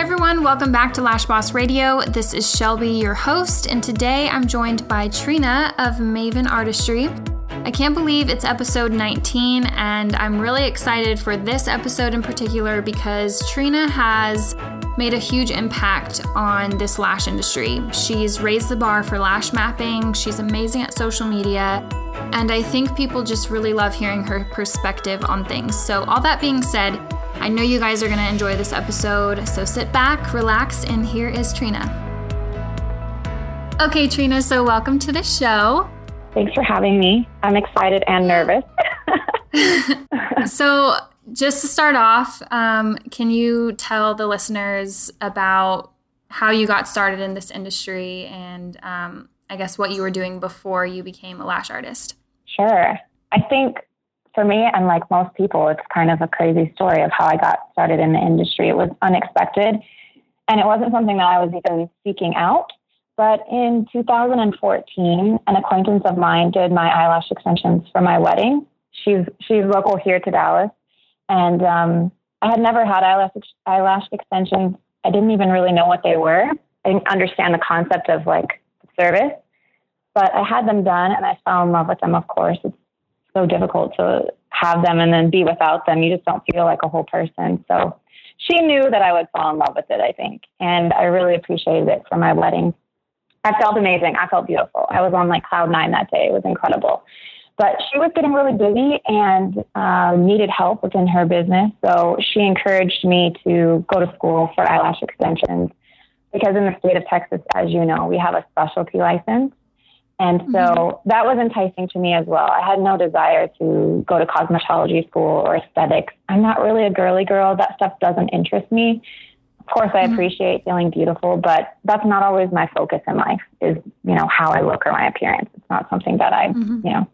Everyone, welcome back to Lash Boss Radio. This is Shelby, your host, and today I'm joined by Trina of Maven Artistry. I can't believe it's episode 19, and I'm really excited for this episode in particular because Trina has made a huge impact on this lash industry. She's raised the bar for lash mapping, she's amazing at social media, and I think people just really love hearing her perspective on things. So, all that being said, I know you guys are going to enjoy this episode, so sit back, relax, and here is Trina. Okay, Trina, so welcome to the show. Thanks for having me. I'm excited and nervous. so, just to start off, um, can you tell the listeners about how you got started in this industry and um, I guess what you were doing before you became a lash artist? Sure. I think for me, and like most people, it's kind of a crazy story of how I got started in the industry. It was unexpected and it wasn't something that I was even seeking out. But in 2014, an acquaintance of mine did my eyelash extensions for my wedding. She's she's local here to Dallas, and um, I had never had eyelash eyelash extensions. I didn't even really know what they were. I didn't understand the concept of like the service, but I had them done, and I fell in love with them. Of course, it's so difficult to have them and then be without them. You just don't feel like a whole person. So she knew that I would fall in love with it, I think. And I really appreciated it for my wedding. I felt amazing. I felt beautiful. I was on like cloud nine that day. It was incredible. But she was getting really busy and uh, needed help within her business. So she encouraged me to go to school for eyelash extensions because in the state of Texas, as you know, we have a specialty license. And so mm-hmm. that was enticing to me as well. I had no desire to go to cosmetology school or aesthetics. I'm not really a girly girl. That stuff doesn't interest me Of course, I mm-hmm. appreciate feeling beautiful, but that's not always my focus in life. Is you know how I look or my appearance. It's not something that I mm-hmm. you know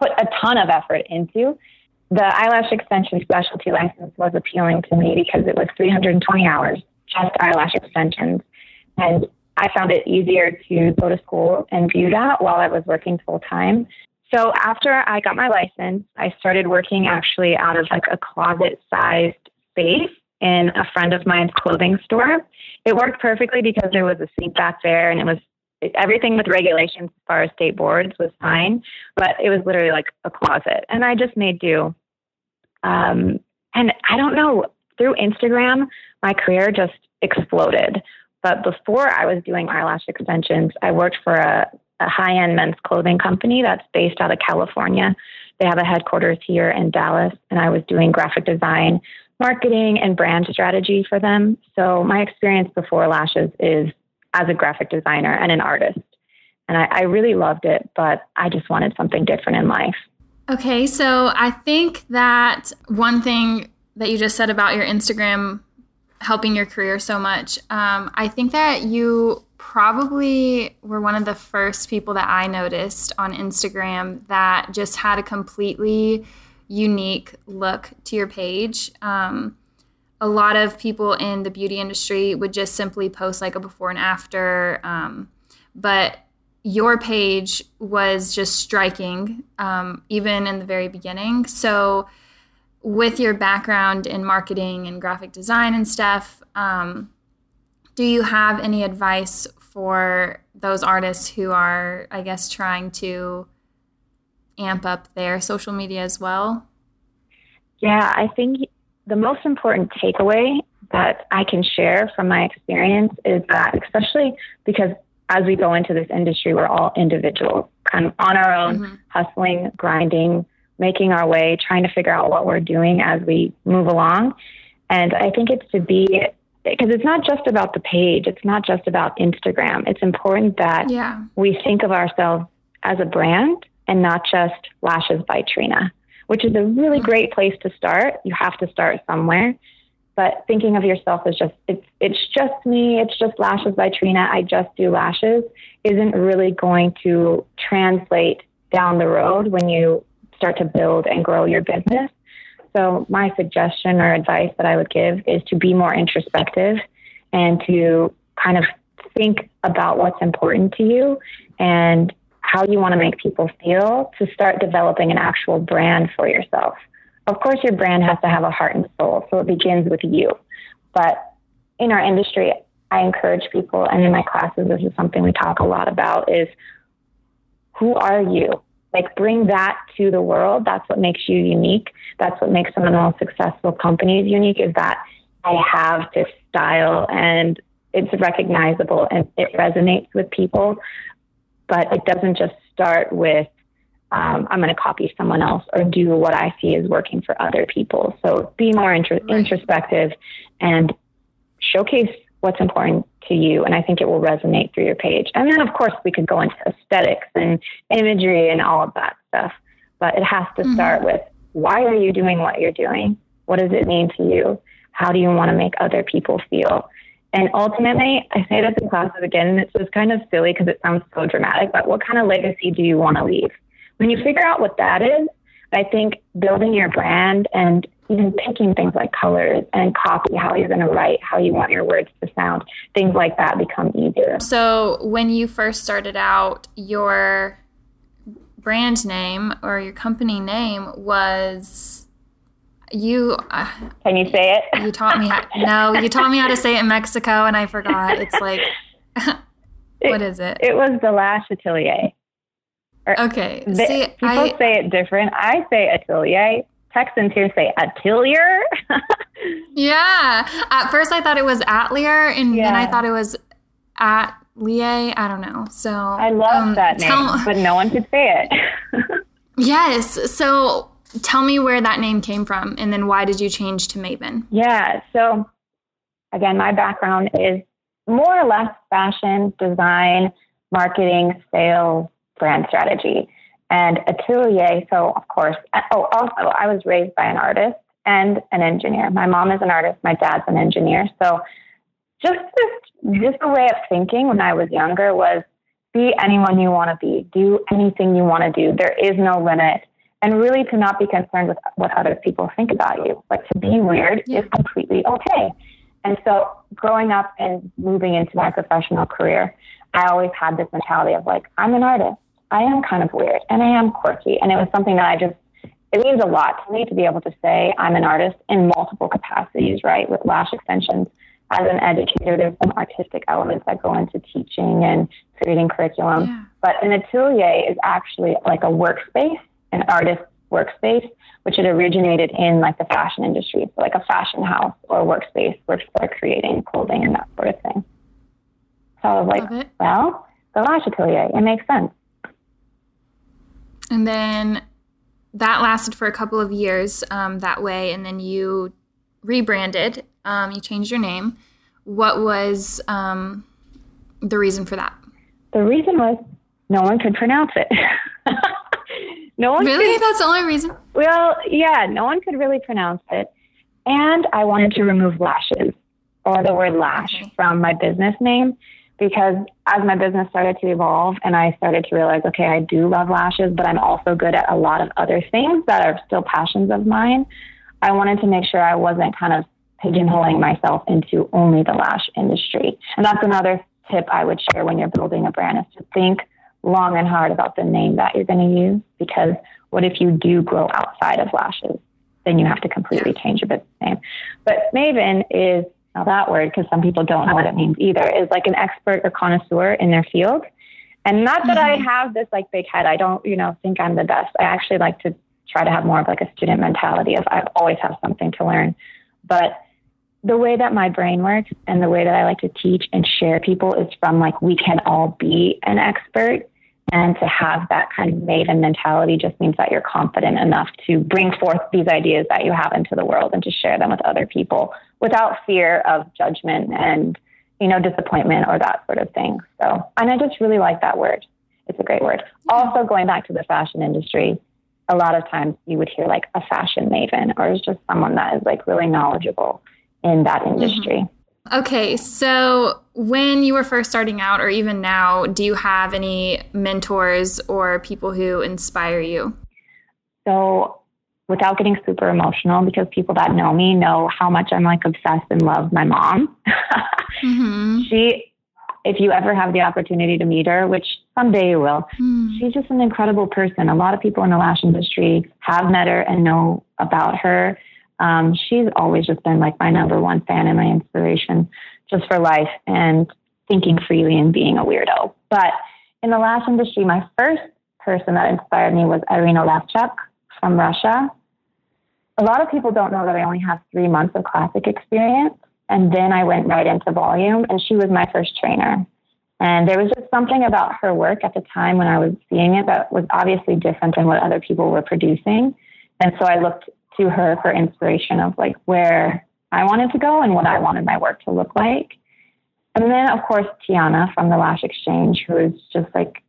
put a ton of effort into. The eyelash extension specialty license was appealing to me because it was 320 hours, just eyelash extensions, and I found it easier to go to school and do that while I was working full time. So after I got my license, I started working actually out of like a closet sized space in a friend of mine's clothing store. It worked perfectly because there was a sink back there and it was everything with regulations as far as state boards was fine, but it was literally like a closet. And I just made do. Um, and I don't know, through Instagram, my career just exploded. But before I was doing eyelash extensions, I worked for a, a high end men's clothing company that's based out of California. They have a headquarters here in Dallas, and I was doing graphic design marketing and brand strategy for them. So my experience before lashes is as a graphic designer and an artist. And I, I really loved it, but I just wanted something different in life. Okay, so I think that one thing that you just said about your Instagram helping your career so much, um, I think that you probably were one of the first people that I noticed on Instagram that just had a completely unique look to your page. Um, a lot of people in the beauty industry would just simply post like a before and after, um, but your page was just striking, um, even in the very beginning. So, with your background in marketing and graphic design and stuff, um, do you have any advice for those artists who are, I guess, trying to amp up their social media as well? Yeah, I think the most important takeaway that I can share from my experience is that, especially because as we go into this industry, we're all individuals, kind of on our own, mm-hmm. hustling, grinding, making our way, trying to figure out what we're doing as we move along. And I think it's to be because it's not just about the page, it's not just about Instagram. It's important that yeah. we think of ourselves as a brand and not just Lashes by Trina, which is a really great place to start. You have to start somewhere. But thinking of yourself as just it's it's just me, it's just lashes by Trina, I just do lashes isn't really going to translate down the road when you start to build and grow your business. So, my suggestion or advice that I would give is to be more introspective and to kind of think about what's important to you and how you want to make people feel to start developing an actual brand for yourself. Of course, your brand has to have a heart and soul, so it begins with you. But in our industry, I encourage people, and in my classes, this is something we talk a lot about: is who are you? Like, bring that to the world. That's what makes you unique. That's what makes some of the most successful companies unique. Is that I have this style and it's recognizable and it resonates with people, but it doesn't just start with um, I'm going to copy someone else or do what I see is working for other people. So be more intro- right. introspective and showcase what's important to you. And I think it will resonate through your page. And then, of course, we could go into aesthetics and imagery and all of that stuff. But it has to mm-hmm. start with why are you doing what you're doing? What does it mean to you? How do you want to make other people feel? And ultimately, I say this in classes again, and it's just kind of silly because it sounds so dramatic, but what kind of legacy do you want to leave? When you figure out what that is, I think building your brand and even picking things like colors and copy, how you're going to write, how you want your words to sound, things like that become easier. So, when you first started out, your brand name or your company name was you uh, can you say it? you taught me how no you taught me how to say it in mexico and i forgot. It's like what is it? It was the lash atelier. Or, okay they, See, people I, say it different. I say atelier texans here say atelier yeah at first i thought it was atelier and yeah. then i thought it was at Lie, I don't know. So I love um, that name, tell, but no one could say it. yes. So tell me where that name came from and then why did you change to Maven? Yeah. So, again, my background is more or less fashion, design, marketing, sales, brand strategy. And Atelier, so of course, oh, also, I was raised by an artist and an engineer. My mom is an artist, my dad's an engineer. So, just this, just a way of thinking when I was younger was be anyone you want to be, do anything you want to do. There is no limit and really to not be concerned with what other people think about you. But to be weird is completely okay. And so growing up and moving into my professional career, I always had this mentality of like, I'm an artist. I am kind of weird and I am quirky. And it was something that I just, it means a lot to me to be able to say I'm an artist in multiple capacities, right? With lash extensions. As an educator, there's some artistic elements that go into teaching and creating curriculum. Yeah. But an atelier is actually like a workspace an artist workspace, which had originated in like the fashion industry, so like a fashion house or workspace where people are creating clothing and that sort of thing. So I was like, well, the lash atelier, it makes sense. And then that lasted for a couple of years um, that way, and then you rebranded. Um, you changed your name. What was um, the reason for that? The reason was no one could pronounce it. No one really. Could, That's the only reason. Well, yeah, no one could really pronounce it, and I wanted to remove lashes or the word lash okay. from my business name because as my business started to evolve and I started to realize, okay, I do love lashes, but I'm also good at a lot of other things that are still passions of mine. I wanted to make sure I wasn't kind of pigeonholing myself into only the lash industry. And that's another tip I would share when you're building a brand is to think long and hard about the name that you're going to use because what if you do grow outside of lashes? Then you have to completely change your business name. But Maven is now that word because some people don't know what it means either is like an expert or connoisseur in their field. And not that mm-hmm. I have this like big head. I don't, you know, think I'm the best. I actually like to try to have more of like a student mentality of I always have something to learn. But the way that my brain works and the way that I like to teach and share people is from like we can all be an expert and to have that kind of maven mentality just means that you're confident enough to bring forth these ideas that you have into the world and to share them with other people without fear of judgment and, you know, disappointment or that sort of thing. So, and I just really like that word. It's a great word. Also, going back to the fashion industry, a lot of times you would hear like a fashion maven or it's just someone that is like really knowledgeable in that industry. Mm-hmm. Okay, so when you were first starting out, or even now, do you have any mentors or people who inspire you? So, without getting super emotional, because people that know me know how much I'm like obsessed and love my mom. mm-hmm. She, if you ever have the opportunity to meet her, which someday you will, mm. she's just an incredible person. A lot of people in the lash industry have met her and know about her Um, she's always just been like my number one fan and my inspiration just for life and thinking freely and being a weirdo. But in the lash industry, my first person that inspired me was Irina Levchuk from Russia. A lot of people don't know that I only have three months of classic experience. And then I went right into volume, and she was my first trainer. And there was just something about her work at the time when I was seeing it that was obviously different than what other people were producing. And so I looked to her for inspiration of like where I wanted to go and what I wanted my work to look like. And then, of course, Tiana from the Lash Exchange, who is just like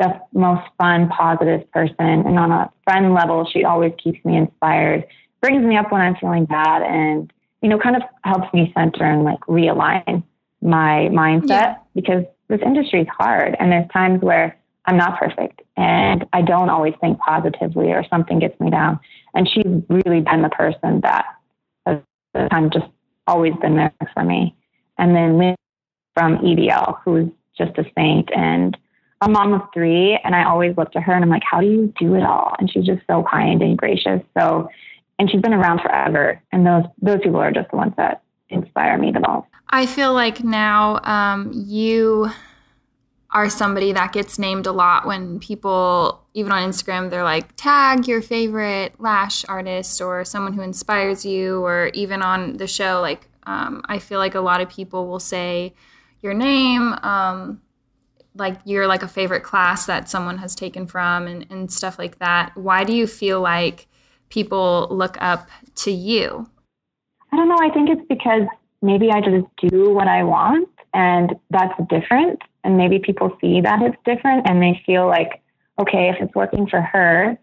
the most fun, positive person. And on a friend level, she always keeps me inspired, brings me up when I'm feeling bad, and, you know, kind of helps me center and like realign my mindset yeah. because this industry is hard and there's times where I'm not perfect and I don't always think positively or something gets me down. And she's really been the person that has kind of just always been there for me. And then Lynn from EBL, who's just a saint and a mom of three. And I always look to her and I'm like, how do you do it all? And she's just so kind and gracious. So, and she's been around forever. And those, those people are just the ones that inspire me the most. I feel like now um, you are somebody that gets named a lot when people, even on Instagram, they're like, tag your favorite lash artist or someone who inspires you, or even on the show, like, um, I feel like a lot of people will say your name, um, like you're like a favorite class that someone has taken from, and, and stuff like that. Why do you feel like people look up to you? I don't know. I think it's because maybe I just do what I want and that's different. And maybe people see that it's different and they feel like, okay, if it's working for her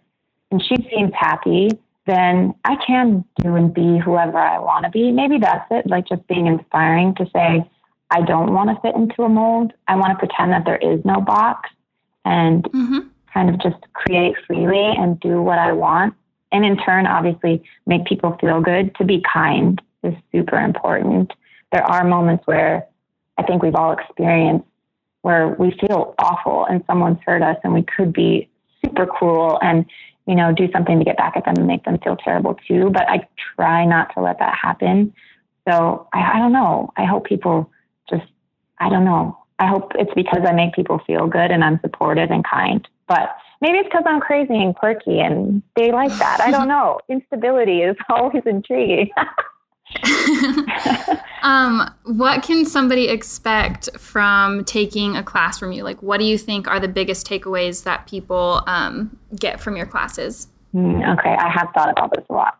and she seems happy, then I can do and be whoever I want to be. Maybe that's it, like just being inspiring to say, I don't want to fit into a mold. I want to pretend that there is no box and mm-hmm. kind of just create freely and do what I want. And in turn, obviously, make people feel good. To be kind is super important. There are moments where I think we've all experienced where we feel awful and someone's hurt us and we could be super cruel and you know do something to get back at them and make them feel terrible too. But i try not to let that happen. So I, I don't know. I hope people just i don't know. I hope it's because i make people feel good and i'm supportive and kind. But maybe it's because i'm crazy and quirky and they like that. I don't know. Instability is always intriguing um, what can somebody expect from taking a class from you? Like, what do you think are the biggest takeaways that people um, get from your classes? Mm, okay, I have thought about this a lot.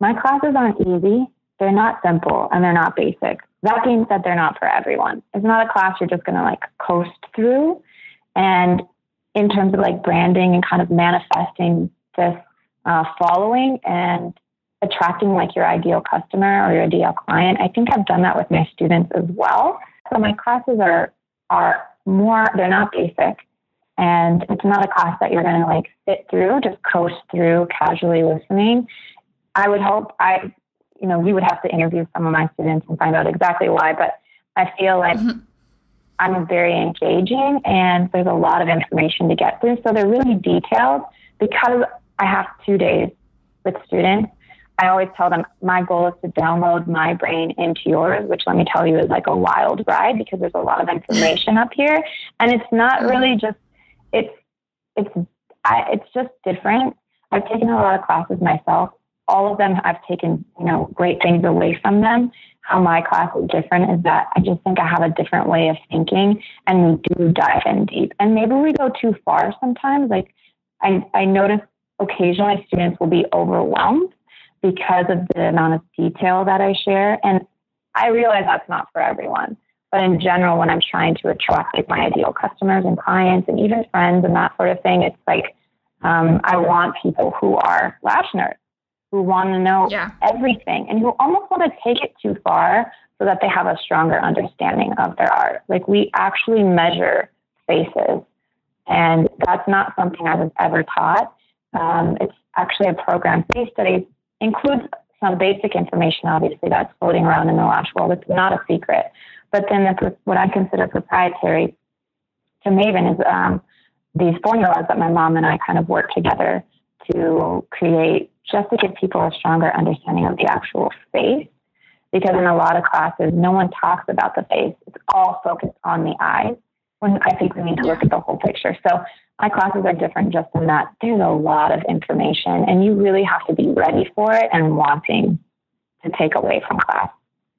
My classes aren't easy, they're not simple, and they're not basic. That being said, they're not for everyone. It's not a class you're just going to like coast through. And in terms of like branding and kind of manifesting this uh, following and attracting like your ideal customer or your ideal client. I think I've done that with my students as well. So my classes are are more they're not basic and it's not a class that you're going to like sit through, just coast through casually listening. I would hope I you know, we would have to interview some of my students and find out exactly why, but I feel like mm-hmm. I'm very engaging and there's a lot of information to get through. So they're really detailed because I have two days with students I always tell them my goal is to download my brain into yours, which let me tell you is like a wild ride because there's a lot of information up here, and it's not mm-hmm. really just it's it's I, it's just different. I've taken a lot of classes myself. All of them I've taken you know great things away from them. How my class is different is that I just think I have a different way of thinking, and we do dive in deep. And maybe we go too far sometimes. Like I I notice occasionally students will be overwhelmed because of the amount of detail that I share. And I realize that's not for everyone. But in general, when I'm trying to attract like my ideal customers and clients and even friends and that sort of thing, it's like um, I want people who are lash nerds, who want to know yeah. everything and who almost want to take it too far so that they have a stronger understanding of their art. Like we actually measure faces, and that's not something I was ever taught. Um, it's actually a program, Face Studies includes some basic information, obviously, that's floating around in the lash world. It's not a secret. But then the, what I consider proprietary to Maven is um, these formulas that my mom and I kind of work together to create just to give people a stronger understanding of the actual face. Because in a lot of classes, no one talks about the face. It's all focused on the eyes when I think we need to look at the whole picture. So my classes are different just in that there's a lot of information and you really have to be ready for it and wanting to take away from class,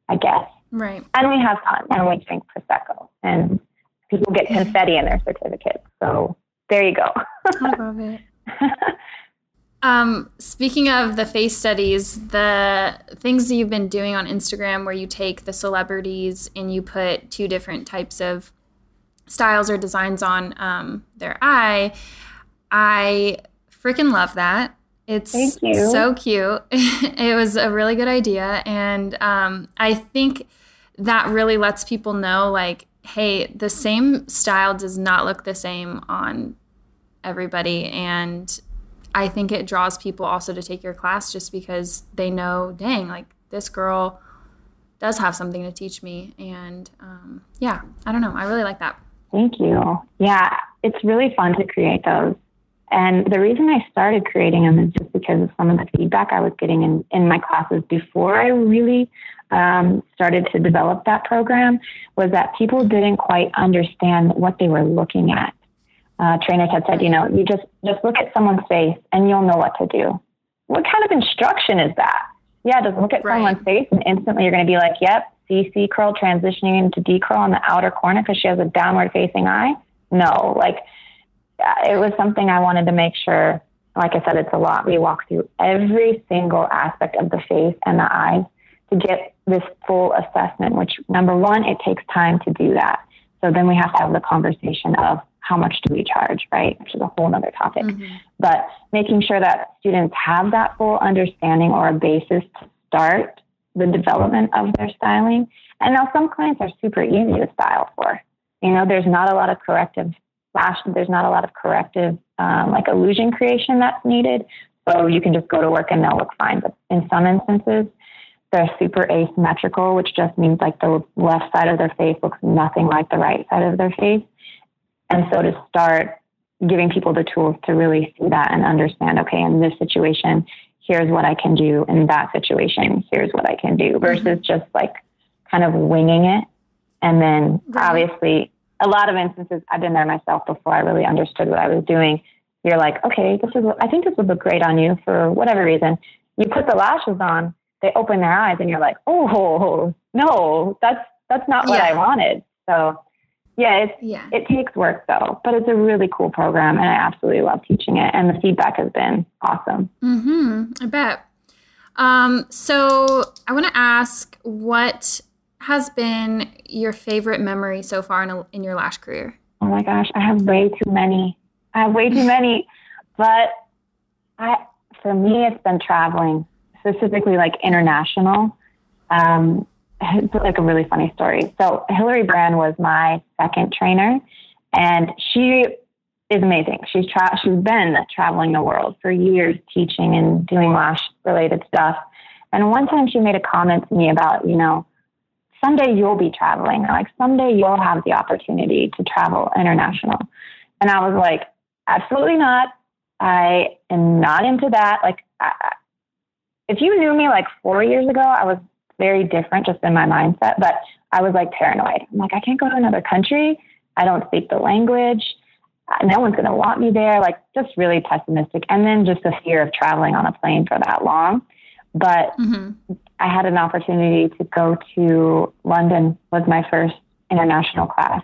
I guess. Right. And we have fun and we drink Prosecco and people get confetti in their certificates. So there you go. I love it. Um, speaking of the face studies, the things that you've been doing on Instagram where you take the celebrities and you put two different types of styles or designs on um, their eye, I freaking love that. It's so cute. it was a really good idea. And um, I think that really lets people know like, hey, the same style does not look the same on everybody. And I think it draws people also to take your class just because they know, dang, like this girl does have something to teach me. And um, yeah, I don't know. I really like that. Thank you. Yeah, it's really fun to create those. And the reason I started creating them is just because of some of the feedback I was getting in, in my classes before I really um, started to develop that program was that people didn't quite understand what they were looking at uh, trainers had said, you know, you just just look at someone's face and you'll know what to do. What kind of instruction is that? Yeah, just look at right. someone's face and instantly you're going to be like, yep, see C curl transitioning into D curl on the outer corner because she has a downward facing eye. No, like uh, it was something I wanted to make sure. Like I said, it's a lot. We walk through every single aspect of the face and the eyes to get this full assessment. Which number one, it takes time to do that. So then we have to have the conversation of how much do we charge, right? Which is a whole other topic. Mm-hmm. But making sure that students have that full understanding or a basis to start the development of their styling. And now some clients are super easy to style for. You know, there's not a lot of corrective lash, there's not a lot of corrective um, like illusion creation that's needed. So you can just go to work and they'll look fine. But in some instances, they're super asymmetrical, which just means like the left side of their face looks nothing like the right side of their face. And so to start giving people the tools to really see that and understand, okay, in this situation, here's what I can do. In that situation, here's what I can do versus mm-hmm. just like kind of winging it. And then right. obviously, a lot of instances, I've been there myself before I really understood what I was doing. You're like, okay, this is, I think this would look great on you for whatever reason. You put the lashes on, they open their eyes, and you're like, oh, no, that's, that's not what yeah. I wanted. So yeah, it's, yeah, it takes work though, but it's a really cool program, and I absolutely love teaching it. And the feedback has been awesome. Hmm. I bet. Um. So I want to ask, what has been your favorite memory so far in, a, in your lash career? Oh my gosh, I have way too many. I have way too many, but I for me it's been traveling, specifically like international. Um, it's like a really funny story. So Hillary Brand was my second trainer, and she is amazing. She's tra- she's been traveling the world for years, teaching and doing lash related stuff. And one time she made a comment to me about, you know, someday you'll be traveling, like someday you'll have the opportunity to travel international. And I was like, absolutely not. I am not into that. Like, I, if you knew me like four years ago, I was very different just in my mindset. But I was like paranoid. I'm like, I can't go to another country. I don't speak the language. No one's going to want me there. Like, just really pessimistic. And then just the fear of traveling on a plane for that long. But mm-hmm. I had an opportunity to go to London was my first international class.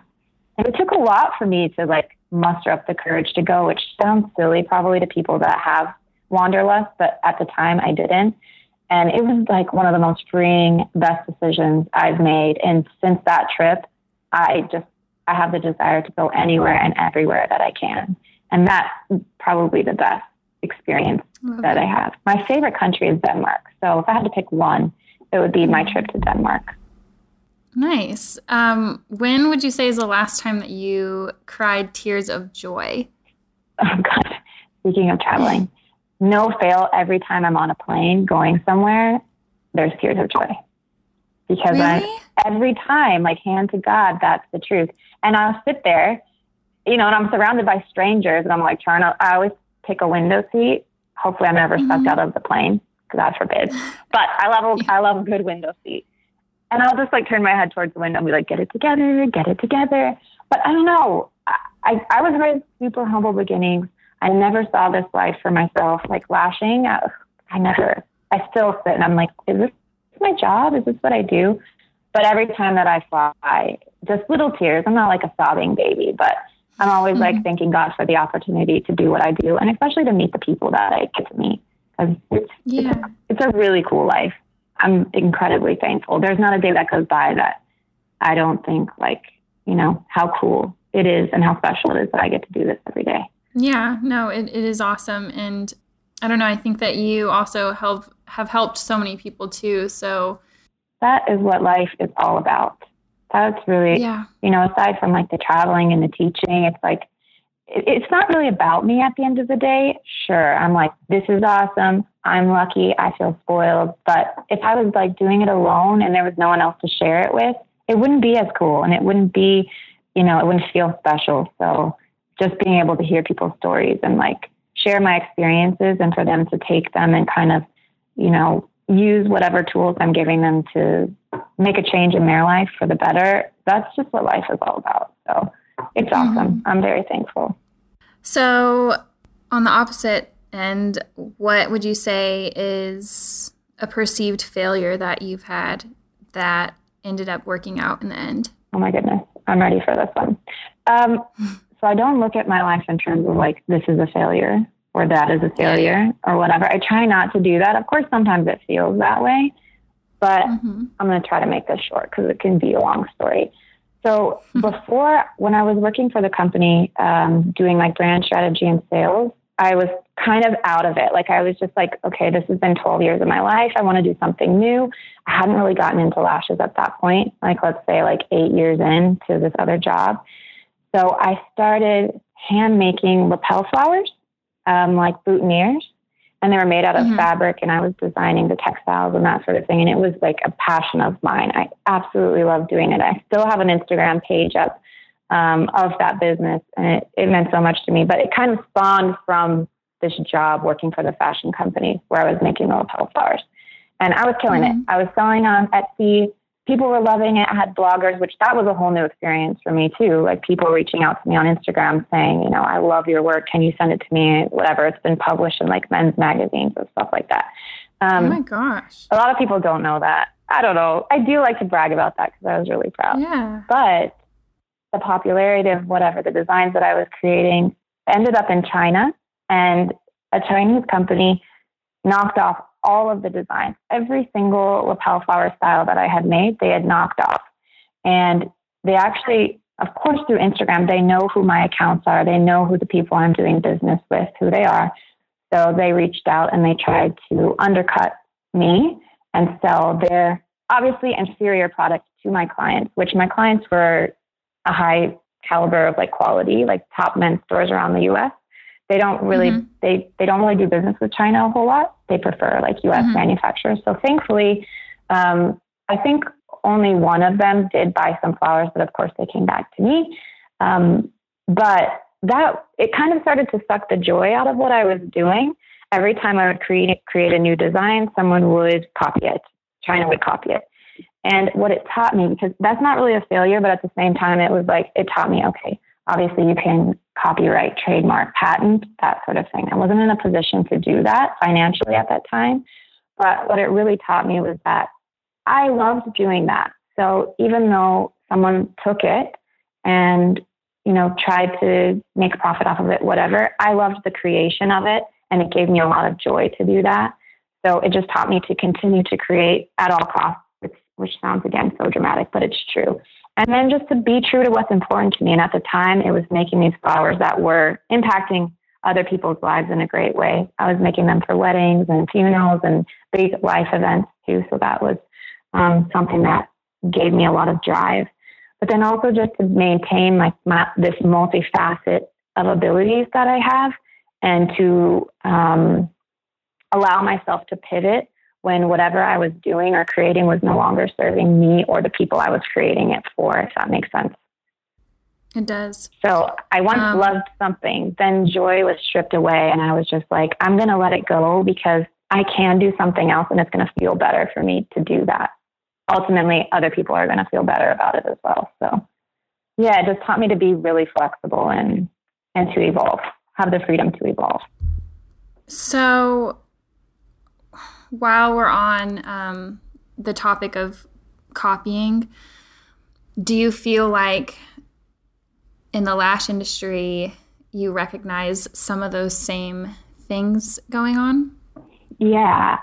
And it took a lot for me to like muster up the courage to go, which sounds silly probably to people that have wanderlust, but at the time I didn't. And it was like one of the most freeing, best decisions I've made. And since that trip, I just, I have the desire to go anywhere and everywhere that I can. And that's probably the best experience that I have. My favorite country is Denmark. So if I had to pick one, it would be my trip to Denmark. Nice. Um, when would you say is the last time that you cried tears of joy? Oh, God. Speaking of traveling, no fail, every time I'm on a plane going somewhere, there's tears of joy. Because really? I, every time, like hand to God, that's the truth. And I'll sit there, you know, and I'm surrounded by strangers and I'm like trying to, I always pick a window seat Hopefully, I'm never mm-hmm. sucked out of the plane. God forbid. But I love a, I love a good window seat. And I'll just like turn my head towards the window and be like, get it together, get it together. But I don't know. I, I was raised super humble beginnings. I never saw this life for myself, like lashing. I, I never, I still sit and I'm like, is this my job? Is this what I do? But every time that I fly, just little tears. I'm not like a sobbing baby, but I'm always mm-hmm. like thanking God for the opportunity to do what I do and especially to meet the people that I get to meet. It's, yeah. it's, it's a really cool life. I'm incredibly thankful. There's not a day that goes by that I don't think like, you know, how cool it is and how special it is that I get to do this every day. Yeah, no, it, it is awesome. And I don't know, I think that you also help have helped so many people too. So that is what life is all about. That's really, yeah. you know, aside from like the traveling and the teaching, it's like it's not really about me at the end of the day. Sure, I'm like, this is awesome. I'm lucky. I feel spoiled. But if I was like doing it alone and there was no one else to share it with, it wouldn't be as cool and it wouldn't be, you know, it wouldn't feel special. So just being able to hear people's stories and like share my experiences and for them to take them and kind of, you know, use whatever tools I'm giving them to make a change in their life for the better. That's just what life is all about. So it's mm-hmm. awesome. I'm very thankful. So, on the opposite end, what would you say is a perceived failure that you've had that ended up working out in the end? Oh my goodness. I'm ready for this one. Um, so, I don't look at my life in terms of like, this is a failure or that is a failure or whatever. I try not to do that. Of course, sometimes it feels that way, but mm-hmm. I'm going to try to make this short because it can be a long story. So before, when I was working for the company, um, doing like brand strategy and sales, I was kind of out of it. Like I was just like, okay, this has been 12 years of my life. I want to do something new. I hadn't really gotten into lashes at that point. Like let's say like eight years in to this other job. So I started hand making lapel flowers, um, like boutonnieres and they were made out of mm-hmm. fabric and I was designing the textiles and that sort of thing. And it was like a passion of mine. I absolutely love doing it. I still have an Instagram page up um, of that business and it, it meant so much to me, but it kind of spawned from this job working for the fashion company where I was making the lapel flowers and I was killing mm-hmm. it. I was selling on Etsy people were loving it. I had bloggers, which that was a whole new experience for me too. Like people reaching out to me on Instagram saying, you know, I love your work. Can you send it to me? Whatever. It's been published in like men's magazines and stuff like that. Um, oh my gosh. A lot of people don't know that. I don't know. I do like to brag about that because I was really proud. Yeah. But the popularity of whatever the designs that I was creating ended up in China and a Chinese company knocked off all of the designs. Every single lapel flower style that I had made, they had knocked off. And they actually, of course, through Instagram, they know who my accounts are. They know who the people I'm doing business with, who they are. So they reached out and they tried to undercut me and sell their obviously inferior product to my clients, which my clients were a high caliber of like quality, like top men's stores around the US. They don't really mm-hmm. they they don't really do business with China a whole lot. They prefer like U.S. Mm-hmm. manufacturers. So thankfully, um, I think only one of them did buy some flowers, but of course they came back to me. Um, but that it kind of started to suck the joy out of what I was doing. Every time I would create create a new design, someone would copy it. China would copy it. And what it taught me, because that's not really a failure, but at the same time, it was like, it taught me, okay, obviously you can copyright, trademark, patent, that sort of thing. I wasn't in a position to do that financially at that time. But what it really taught me was that I loved doing that. So even though someone took it and, you know, tried to make a profit off of it, whatever, I loved the creation of it and it gave me a lot of joy to do that. So it just taught me to continue to create at all costs, which, which sounds again so dramatic, but it's true. And then just to be true to what's important to me. And at the time, it was making these flowers that were impacting other people's lives in a great way. I was making them for weddings and funerals and big life events too. So that was um, something that gave me a lot of drive. But then also just to maintain like my, this multifaceted of abilities that I have and to um, allow myself to pivot when whatever I was doing or creating was no longer serving me or the people I was creating it for, if that makes sense. It does. So I once um, loved something, then joy was stripped away, and I was just like, I'm going to let it go because I can do something else and it's going to feel better for me to do that. Ultimately, other people are going to feel better about it as well. So, yeah, it just taught me to be really flexible and and to evolve, have the freedom to evolve. So, while we're on um, the topic of copying, do you feel like in the lash industry you recognize some of those same things going on? Yeah,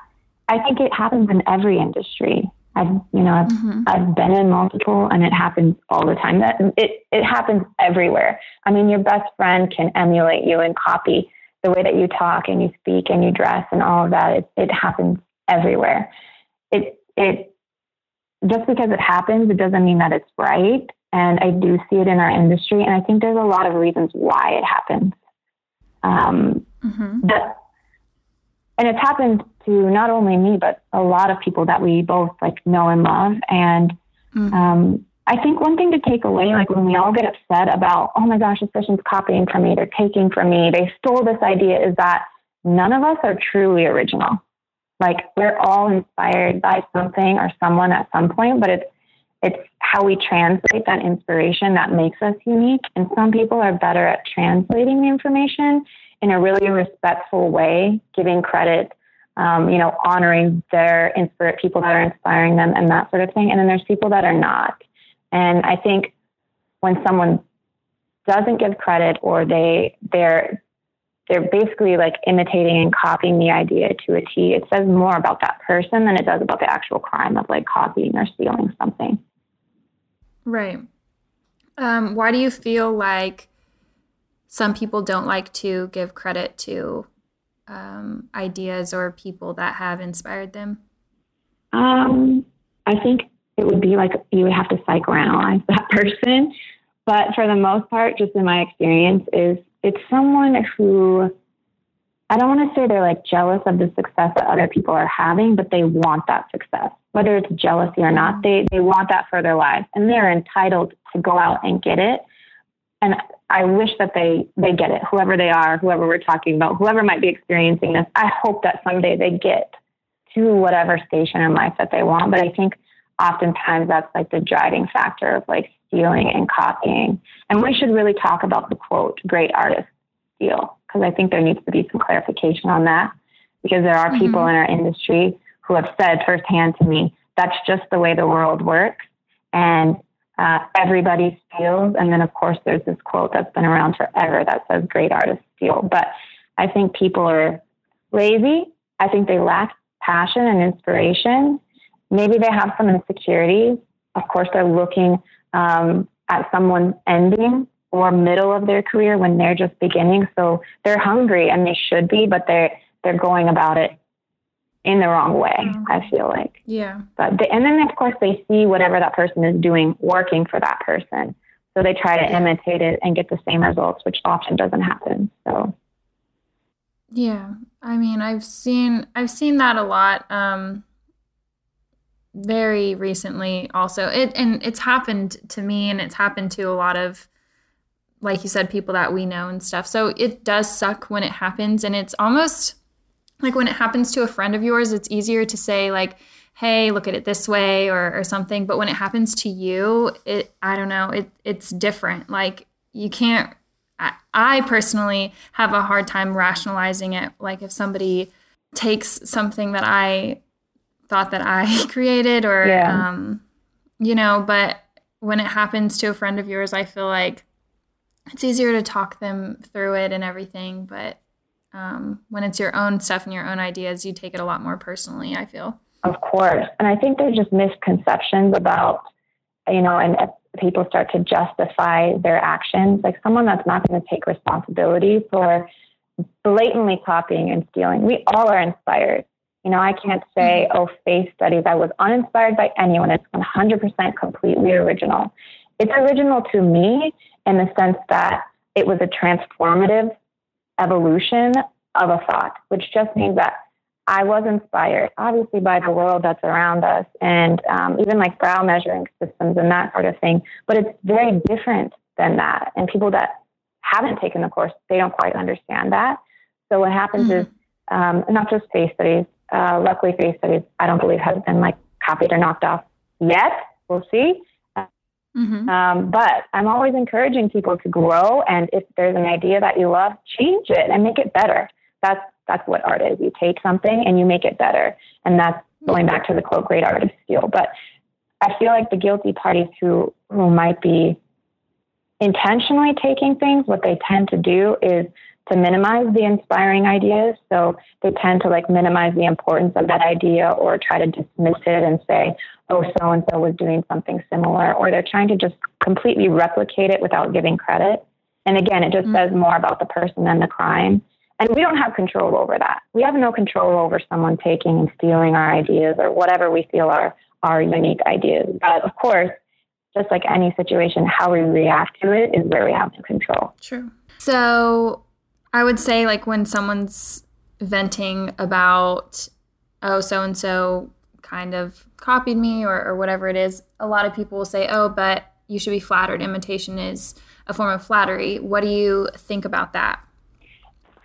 I think it happens in every industry. I've you know I've, mm-hmm. I've been in multiple, and it happens all the time. That it it happens everywhere. I mean, your best friend can emulate you and copy the way that you talk and you speak and you dress and all of that. It it happens everywhere. It it just because it happens, it doesn't mean that it's right. And I do see it in our industry, and I think there's a lot of reasons why it happens. Um, mm-hmm. the, and it's happened to not only me, but a lot of people that we both like know and love. And mm-hmm. um, I think one thing to take away, like when we all get upset about, oh my gosh, this person's copying from me, they're taking from me, they stole this idea, is that none of us are truly original. Like we're all inspired by something or someone at some point, but it's it's how we translate that inspiration that makes us unique. And some people are better at translating the information in a really respectful way, giving credit, um, you know, honoring their inspired people that are inspiring them and that sort of thing. And then there's people that are not. And I think when someone doesn't give credit or they they're they're basically like imitating and copying the idea to a T. It says more about that person than it does about the actual crime of like copying or stealing something. Right. Um, why do you feel like some people don't like to give credit to um, ideas or people that have inspired them? Um, I think it would be like you would have to psychoanalyze that person. But for the most part, just in my experience, is it's someone who I don't want to say they're like jealous of the success that other people are having, but they want that success. Whether it's jealousy or not, they, they want that for their lives and they're entitled to go out and get it. And I wish that they, they get it, whoever they are, whoever we're talking about, whoever might be experiencing this. I hope that someday they get to whatever station in life that they want. But I think oftentimes that's like the driving factor of like stealing and copying. And we should really talk about the quote, great artists steal, because I think there needs to be some clarification on that because there are people mm-hmm. in our industry who have said firsthand to me, that's just the way the world works. And uh, everybody steals. And then, of course, there's this quote that's been around forever that says, great artists steal. But I think people are lazy. I think they lack passion and inspiration. Maybe they have some insecurities. Of course, they're looking um, at someone ending or middle of their career when they're just beginning. So they're hungry and they should be, but they're they're going about it in the wrong way. Mm. I feel like. Yeah. But they, and then of course they see whatever that person is doing working for that person, so they try to imitate it and get the same results, which often doesn't happen. So. Yeah, I mean, I've seen I've seen that a lot. Um, very recently also. It and it's happened to me and it's happened to a lot of like you said people that we know and stuff. So it does suck when it happens and it's almost like when it happens to a friend of yours it's easier to say like hey look at it this way or, or something. But when it happens to you it i don't know it it's different. Like you can't I, I personally have a hard time rationalizing it. Like if somebody takes something that i thought that I created or yeah. um, you know, but when it happens to a friend of yours, I feel like it's easier to talk them through it and everything, but um, when it's your own stuff and your own ideas, you take it a lot more personally, I feel. Of course. And I think there's just misconceptions about, you know, and people start to justify their actions. Like someone that's not going to take responsibility for blatantly copying and stealing. We all are inspired. You know, I can't say, mm-hmm. oh, face studies. I was uninspired by anyone. It's 100% completely original. It's original to me in the sense that it was a transformative evolution of a thought, which just means that I was inspired, obviously, by the world that's around us and um, even like brow measuring systems and that sort of thing. But it's very different than that. And people that haven't taken the course, they don't quite understand that. So what happens mm-hmm. is um, not just face studies. Uh, luckily, face studies I don't believe has been like copied or knocked off yet. We'll see. Mm-hmm. Um, but I'm always encouraging people to grow, and if there's an idea that you love, change it and make it better. That's that's what art is. You take something and you make it better, and that's going back to the quote, "Great art is skill." But I feel like the guilty parties who who might be intentionally taking things, what they tend to do is to minimize the inspiring ideas. So they tend to like minimize the importance of that idea or try to dismiss it and say, oh, so and so was doing something similar, or they're trying to just completely replicate it without giving credit. And again, it just mm-hmm. says more about the person than the crime. And we don't have control over that. We have no control over someone taking and stealing our ideas or whatever we feel are our unique ideas. But of course, just like any situation, how we react to it is where we have to control. True. So I would say like when someone's venting about oh so and so kind of copied me or, or whatever it is, a lot of people will say, oh, but you should be flattered. Imitation is a form of flattery. What do you think about that?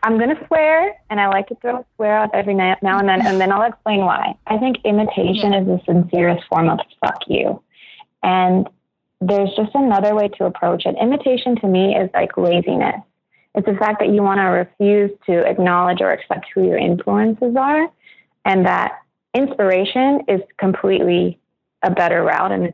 I'm going to swear, and I like to throw a swear out every now and then, and then I'll explain why. I think imitation yeah. is the sincerest form of fuck you. And there's just another way to approach it. Imitation to me is like laziness. It's the fact that you want to refuse to acknowledge or accept who your influences are, and that inspiration is completely a better route and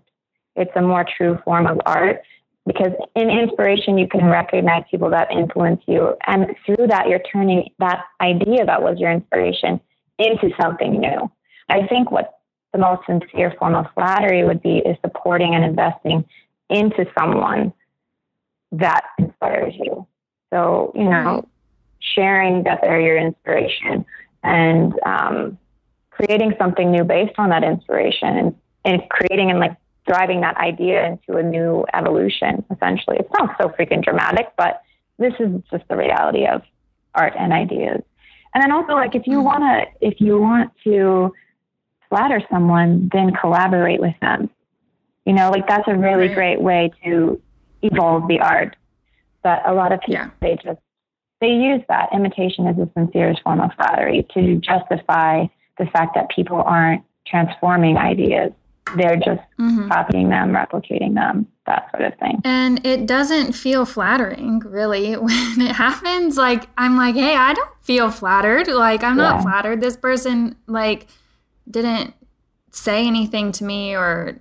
it's a more true form of art because in inspiration you can recognize people that influence you and through that you're turning that idea that was your inspiration into something new. I think what the most sincere form of flattery would be is supporting and investing into someone that inspires you so, you know, sharing that they're your inspiration and um, creating something new based on that inspiration and, and creating and like driving that idea into a new evolution, essentially. It sounds so freaking dramatic, but this is just the reality of art and ideas. And then also like if you mm-hmm. wanna if you want to flatter someone, then collaborate with them. You know, like that's a really great way to evolve the art but a lot of people, yeah. they just, they use that. Imitation is the sincerest form of flattery to justify the fact that people aren't transforming ideas. They're just mm-hmm. copying them, replicating them, that sort of thing. And it doesn't feel flattering, really, when it happens. Like, I'm like, hey, I don't feel flattered. Like, I'm yeah. not flattered. This person, like, didn't say anything to me or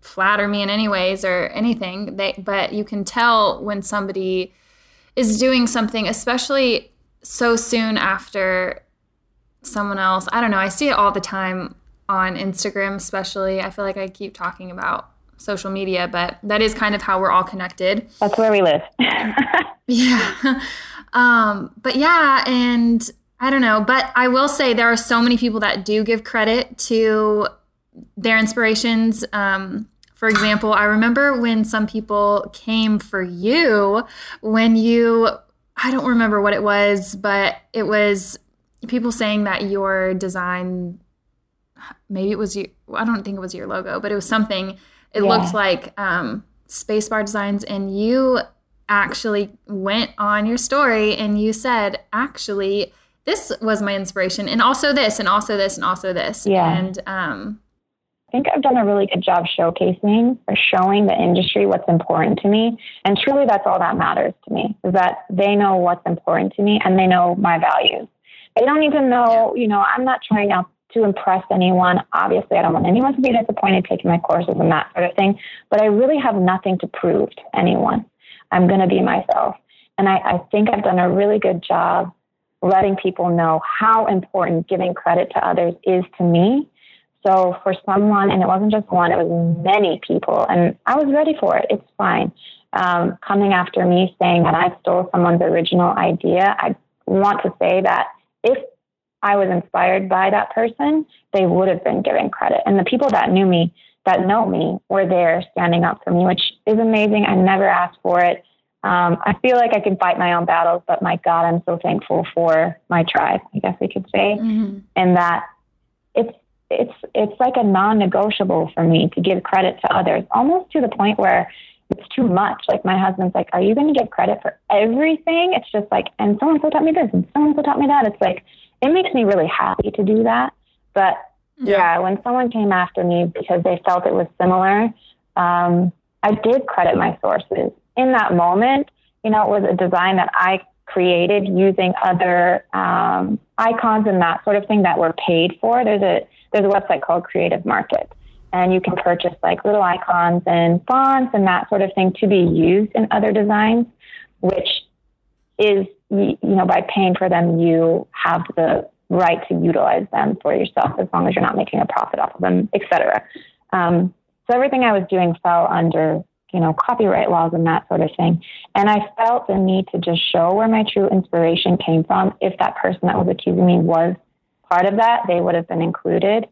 flatter me in any ways or anything. They, but you can tell when somebody is doing something, especially so soon after someone else. I don't know. I see it all the time on Instagram, especially. I feel like I keep talking about social media, but that is kind of how we're all connected. That's where we live. yeah. Um, but yeah, and I don't know, but I will say there are so many people that do give credit to their inspirations. Um, for example, I remember when some people came for you when you, I don't remember what it was, but it was people saying that your design, maybe it was you, I don't think it was your logo, but it was something, it yeah. looked like um, Spacebar Designs, and you actually went on your story and you said, actually, this was my inspiration, and also this, and also this, and also this. Yeah. And um, I think I've done a really good job showcasing or showing the industry what's important to me. And truly, that's all that matters to me is that they know what's important to me and they know my values. They don't even know, you know, I'm not trying out to impress anyone. Obviously, I don't want anyone to be disappointed taking my courses and that sort of thing. But I really have nothing to prove to anyone. I'm going to be myself. And I, I think I've done a really good job letting people know how important giving credit to others is to me so for someone, and it wasn't just one, it was many people, and I was ready for it. It's fine. Um, coming after me saying that I stole someone's original idea, I want to say that if I was inspired by that person, they would have been given credit. And the people that knew me, that know me, were there standing up for me, which is amazing. I never asked for it. Um, I feel like I can fight my own battles, but my God, I'm so thankful for my tribe, I guess we could say, mm-hmm. and that it's it's it's like a non-negotiable for me to give credit to others almost to the point where it's too much. Like my husband's like, are you going to give credit for everything? It's just like, and someone so taught me this and someone so taught me that. It's like, it makes me really happy to do that. But yeah, yeah when someone came after me because they felt it was similar, um, I did credit my sources. In that moment, you know, it was a design that I created using other um, icons and that sort of thing that were paid for. There's a there's a website called Creative Market, and you can purchase like little icons and fonts and that sort of thing to be used in other designs, which is you know by paying for them you have the right to utilize them for yourself as long as you're not making a profit off of them, etc. Um, so everything I was doing fell under you know, copyright laws and that sort of thing. And I felt the need to just show where my true inspiration came from. If that person that was accusing me was part of that, they would have been included.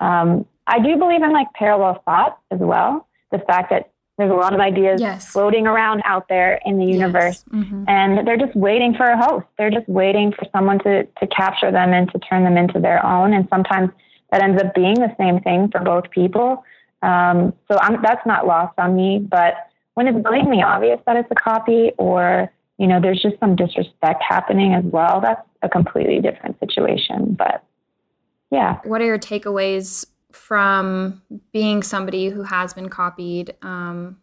Um, I do believe in like parallel thought as well. The fact that there's a lot of ideas yes. floating around out there in the universe, yes. mm-hmm. and they're just waiting for a host. They're just waiting for someone to, to capture them and to turn them into their own. And sometimes that ends up being the same thing for both people. Um, so I'm, that's not lost on me. But when it's blatantly obvious that it's a copy or, you know, there's just some disrespect happening as well, that's a completely different situation. But yeah. What are your takeaways from being somebody who has been copied? Um,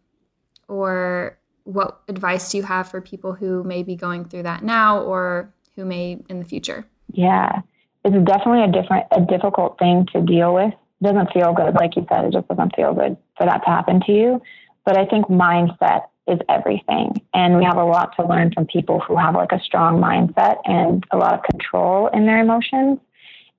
or what advice do you have for people who may be going through that now or who may in the future? Yeah. It's definitely a different, a difficult thing to deal with doesn't feel good. Like you said, it just doesn't feel good for that to happen to you. But I think mindset is everything. And we have a lot to learn from people who have like a strong mindset and a lot of control in their emotions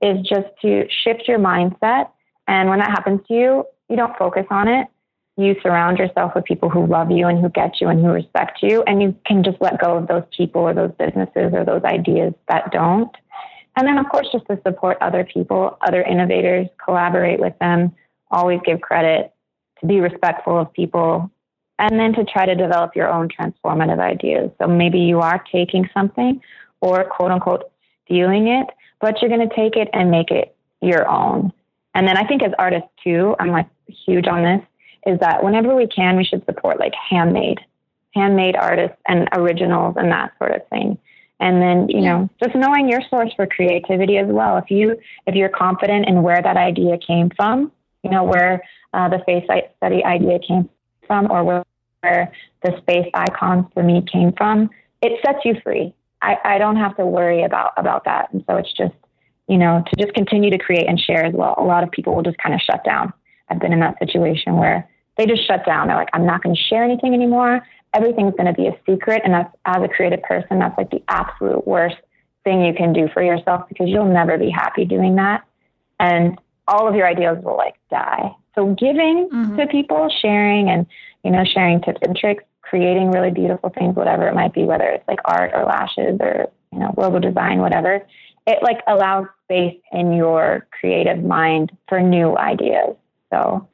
is just to shift your mindset. And when that happens to you, you don't focus on it. You surround yourself with people who love you and who get you and who respect you. And you can just let go of those people or those businesses or those ideas that don't. And then, of course, just to support other people, other innovators, collaborate with them, always give credit, to be respectful of people, and then to try to develop your own transformative ideas. So maybe you are taking something or quote unquote stealing it, but you're going to take it and make it your own. And then I think as artists too, I'm like huge on this, is that whenever we can, we should support like handmade, handmade artists and originals and that sort of thing and then you know just knowing your source for creativity as well. If you if you're confident in where that idea came from you know where uh, the face study idea came from or where, where the space icons for me came from it sets you free. I, I don't have to worry about about that. And so it's just you know to just continue to create and share as well. A lot of people will just kind of shut down. I've been in that situation where they just shut down. They're like i'm not going to share anything anymore everything's going to be a secret. And that's, as a creative person, that's like the absolute worst thing you can do for yourself because you'll never be happy doing that. And all of your ideas will like die. So giving mm-hmm. to people, sharing and, you know, sharing tips and tricks, creating really beautiful things, whatever it might be, whether it's like art or lashes or, you know, logo design, whatever, it like allows space in your creative mind for new ideas. So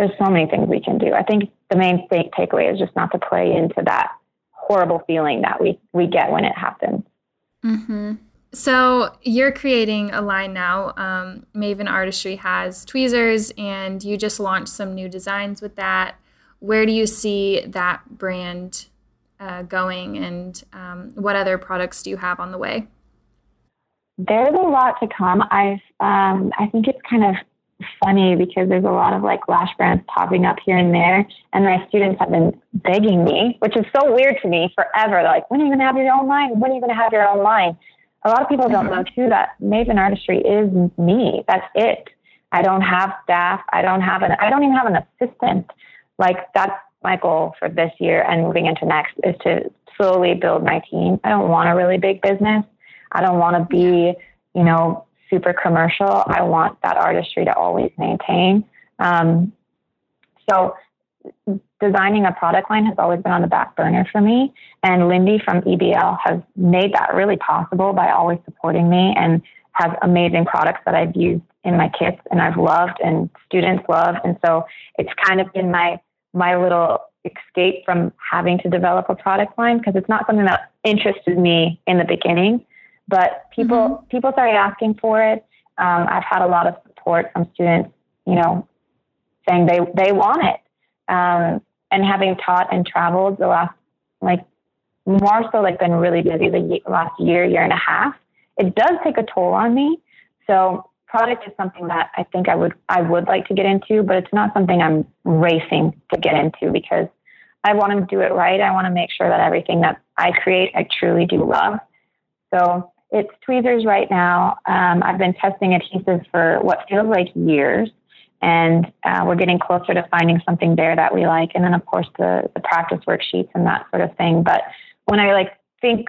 there's so many things we can do. I think the main takeaway is just not to play into that horrible feeling that we we get when it happens. Mm-hmm. So you're creating a line now. Um, Maven Artistry has tweezers, and you just launched some new designs with that. Where do you see that brand uh, going, and um, what other products do you have on the way? There's a lot to come. I've um, I think it's kind of funny because there's a lot of like lash brands popping up here and there. And my students have been begging me, which is so weird to me forever. They're like, when are you going to have your own line? When are you going to have your own line? A lot of people don't know too that Maven Artistry is me. That's it. I don't have staff. I don't have an, I don't even have an assistant. Like that's my goal for this year and moving into next is to slowly build my team. I don't want a really big business. I don't want to be, you know, super commercial. I want that artistry to always maintain. Um, so designing a product line has always been on the back burner for me. And Lindy from EBL has made that really possible by always supporting me and has amazing products that I've used in my kits and I've loved and students love. And so it's kind of been my my little escape from having to develop a product line because it's not something that interested me in the beginning. But people mm-hmm. people started asking for it. Um, I've had a lot of support from students, you know, saying they they want it. Um, and having taught and traveled the last like more so like been really busy the last year, year and a half. It does take a toll on me. So product is something that I think I would I would like to get into, but it's not something I'm racing to get into because I want to do it right. I want to make sure that everything that I create I truly do love. So it's tweezers right now. Um, I've been testing adhesives for what feels like years, and uh, we're getting closer to finding something there that we like. And then, of course, the the practice worksheets and that sort of thing. But when I like think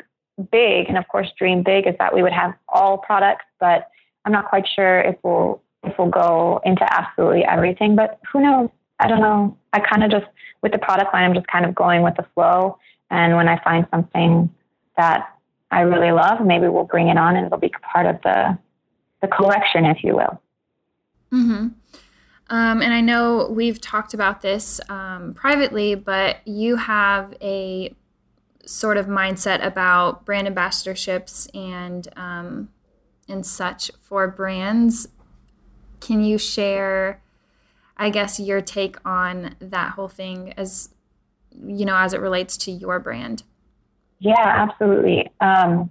big, and of course, dream big, is that we would have all products, but I'm not quite sure if we'll if we'll go into absolutely everything. But who knows? I don't know. I kind of just with the product line, I'm just kind of going with the flow. And when I find something that I really love, maybe we'll bring it on and it'll be part of the the collection, if you will. Hmm. Um, and I know we've talked about this um, privately, but you have a sort of mindset about brand ambassadorships and um, and such for brands. Can you share, I guess, your take on that whole thing as you know as it relates to your brand? Yeah, absolutely. Um,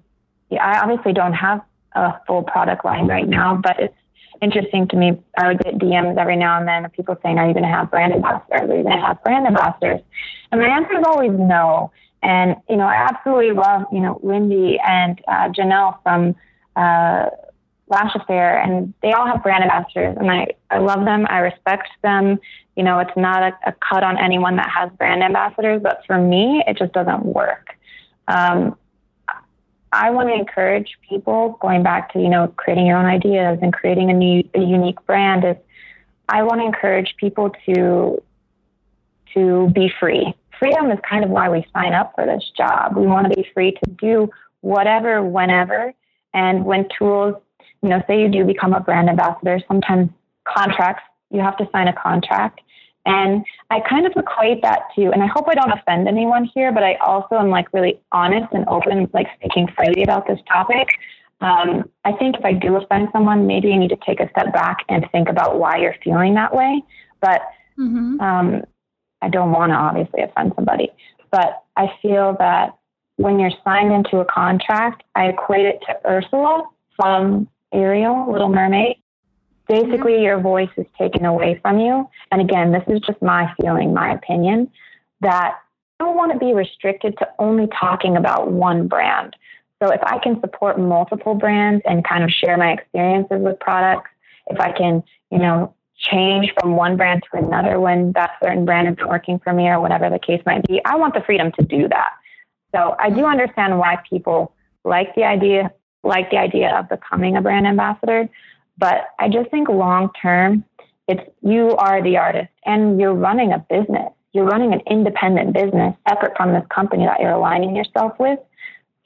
yeah, I obviously don't have a full product line right now, but it's interesting to me. I would get DMs every now and then of people saying, "Are you going to have brand ambassadors? Are you going to have brand ambassadors?" And my answer is always no. And you know, I absolutely love you know Lindy and uh, Janelle from uh, Lash Affair, and they all have brand ambassadors, and I I love them. I respect them. You know, it's not a, a cut on anyone that has brand ambassadors, but for me, it just doesn't work. Um, I want to encourage people going back to, you know, creating your own ideas and creating a new, a unique brand is I want to encourage people to, to be free. Freedom is kind of why we sign up for this job. We want to be free to do whatever, whenever. And when tools, you know, say you do become a brand ambassador, sometimes contracts, you have to sign a contract. And I kind of equate that to, and I hope I don't offend anyone here, but I also am like really honest and open, like speaking freely about this topic. Um, I think if I do offend someone, maybe you need to take a step back and think about why you're feeling that way. But mm-hmm. um, I don't want to obviously offend somebody. But I feel that when you're signed into a contract, I equate it to Ursula from Ariel, Little Mermaid basically mm-hmm. your voice is taken away from you. And again, this is just my feeling, my opinion, that I don't want to be restricted to only talking about one brand. So if I can support multiple brands and kind of share my experiences with products, if I can, you know, change from one brand to another when that certain brand isn't working for me or whatever the case might be, I want the freedom to do that. So I do understand why people like the idea, like the idea of becoming a brand ambassador. But I just think long term, it's you are the artist and you're running a business. You're running an independent business separate from this company that you're aligning yourself with.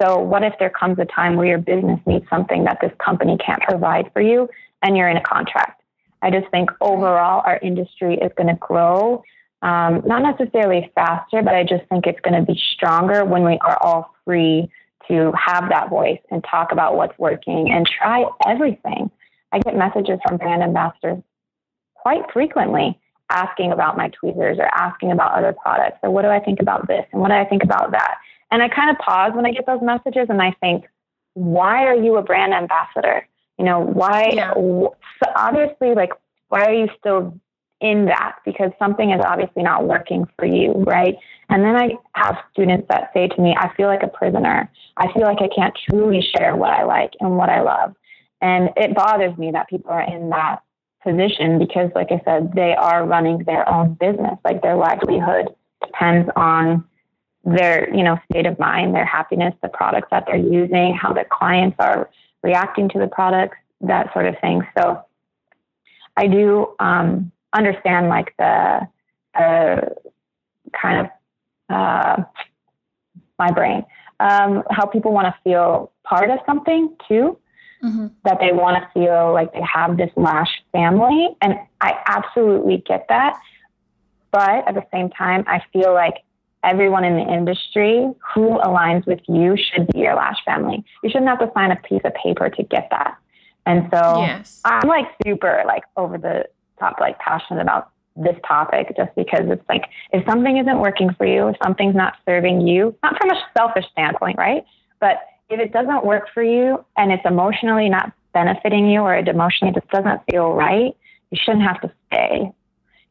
So, what if there comes a time where your business needs something that this company can't provide for you and you're in a contract? I just think overall our industry is going to grow, um, not necessarily faster, but I just think it's going to be stronger when we are all free to have that voice and talk about what's working and try everything. I get messages from brand ambassadors quite frequently asking about my tweezers or asking about other products or what do I think about this and what do I think about that. And I kind of pause when I get those messages and I think, why are you a brand ambassador? You know, why? Yeah. So obviously, like, why are you still in that? Because something is obviously not working for you, right? And then I have students that say to me, I feel like a prisoner. I feel like I can't truly share what I like and what I love. And it bothers me that people are in that position because, like I said, they are running their own business. Like their livelihood depends on their, you know, state of mind, their happiness, the products that they're using, how the clients are reacting to the products, that sort of thing. So I do um, understand like the uh, kind of uh, my brain, um, how people want to feel part of something too mm-hmm. that they want to feel like they have this Lash family. And I absolutely get that. But at the same time, I feel like everyone in the industry who aligns with you should be your Lash family. You shouldn't have to sign a piece of paper to get that. And so yes. I'm like super like over the top, like passionate about this topic just because it's like if something isn't working for you, if something's not serving you, not from a selfish standpoint, right? But if it doesn't work for you and it's emotionally not benefiting you or it emotionally just doesn't feel right, you shouldn't have to stay.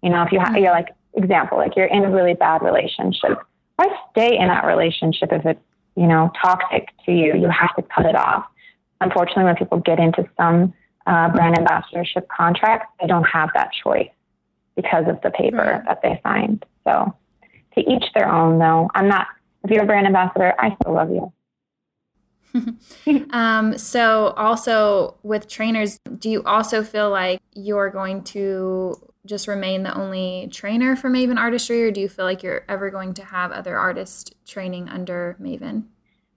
You know, if you have, you're like, example, like you're in a really bad relationship, why stay in that relationship if it's, you know, toxic to you? You have to cut it off. Unfortunately, when people get into some uh, brand ambassadorship contracts, they don't have that choice because of the paper that they signed. So to each their own, though. I'm not, if you're a brand ambassador, I still love you. um, so also with trainers, do you also feel like you're going to just remain the only trainer for Maven Artistry, or do you feel like you're ever going to have other artists training under Maven?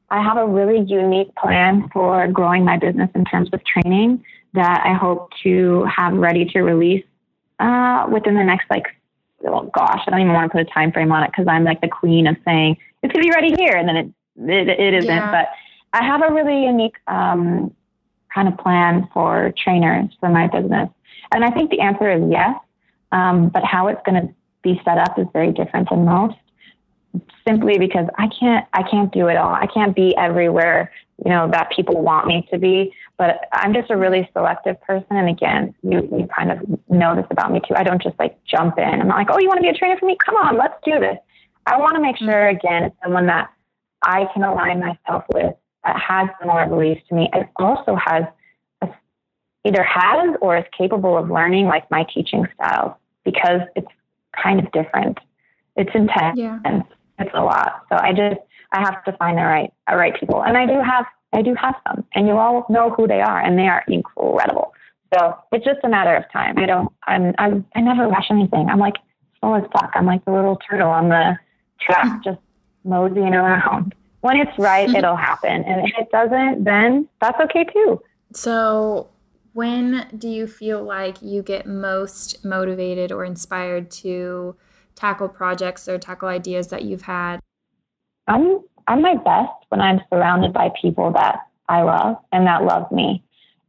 I have a really unique plan for growing my business in terms of training that I hope to have ready to release uh, within the next like oh gosh, I don't even want to put a time frame on it because I'm like the queen of saying it's gonna be ready here, and then it it, it isn't. Yeah. But I have a really unique um, kind of plan for trainers for my business, and I think the answer is yes. Um, but how it's going to be set up is very different than most simply because I can't I can't do it all. I can't be everywhere, you know, that people want me to be. But I'm just a really selective person. And again, you, you kind of know this about me too. I don't just like jump in. I'm not like, oh, you want to be a trainer for me? Come on, let's do this. I want to make sure, again, it's someone that I can align myself with, Uh, has similar beliefs to me, and also has a, either has or is capable of learning like my teaching style because it's kind of different. It's intense. Yeah. It's a lot. So I just I have to find the right the right people, and I do have I do have some, and you all know who they are, and they are incredible. So it's just a matter of time. I don't, I'm, I'm, I never rush anything. I'm like slow as fuck. I'm like the little turtle on the track, just moseying around. When it's right, it'll happen. And if it doesn't, then that's okay too. So, when do you feel like you get most motivated or inspired to tackle projects or tackle ideas that you've had? I'm I'm my best when I'm surrounded by people that I love and that love me.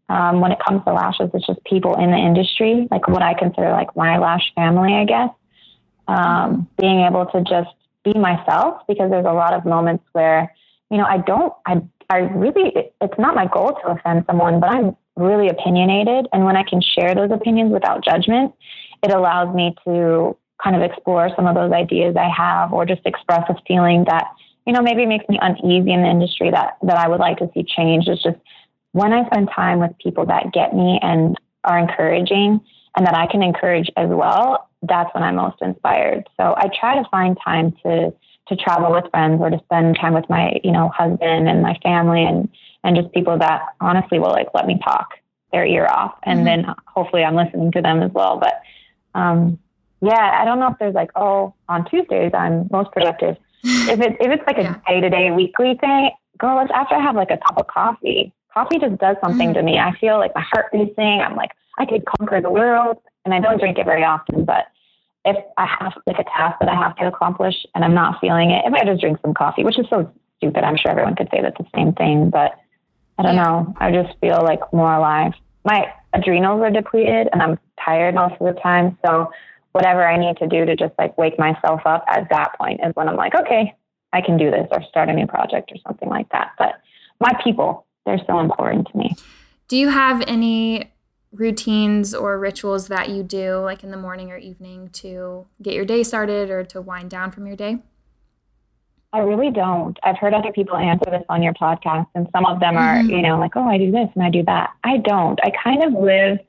Um, when it comes to lashes, it's just people in the industry, like what I consider like my lash family, I guess. Um, being able to just be myself because there's a lot of moments where, you know, I don't, I, I really, it's not my goal to offend someone, but I'm really opinionated. And when I can share those opinions without judgment, it allows me to kind of explore some of those ideas I have or just express a feeling that you know, maybe makes me uneasy in the industry that, that I would like to see change is just when I spend time with people that get me and are encouraging and that I can encourage as well, that's when I'm most inspired. So I try to find time to to travel with friends or to spend time with my, you know, husband and my family and and just people that honestly will like let me talk their ear off and mm-hmm. then hopefully I'm listening to them as well. But um yeah, I don't know if there's like, oh, on Tuesdays I'm most productive if it if it's like a day to day weekly thing, girl, it's after I have like a cup of coffee. Coffee just does something mm to me. I feel like my heart racing. I'm like I could conquer the world, and I don't drink it very often, but if I have like a task that I have to accomplish and I'm not feeling it, if I just drink some coffee, which is so stupid, I'm sure everyone could say that's the same thing, but I don't know. I just feel like more alive. My adrenals are depleted and I'm tired most of the time. So whatever I need to do to just like wake myself up at that point is when I'm like, okay, I can do this or start a new project or something like that. But my people, they're so important to me. Do you have any routines or rituals that you do like in the morning or evening to get your day started or to wind down from your day? I really don't. I've heard other people answer this on your podcast, and some of them are, mm-hmm. you know, like, oh, I do this and I do that. I don't. I kind of live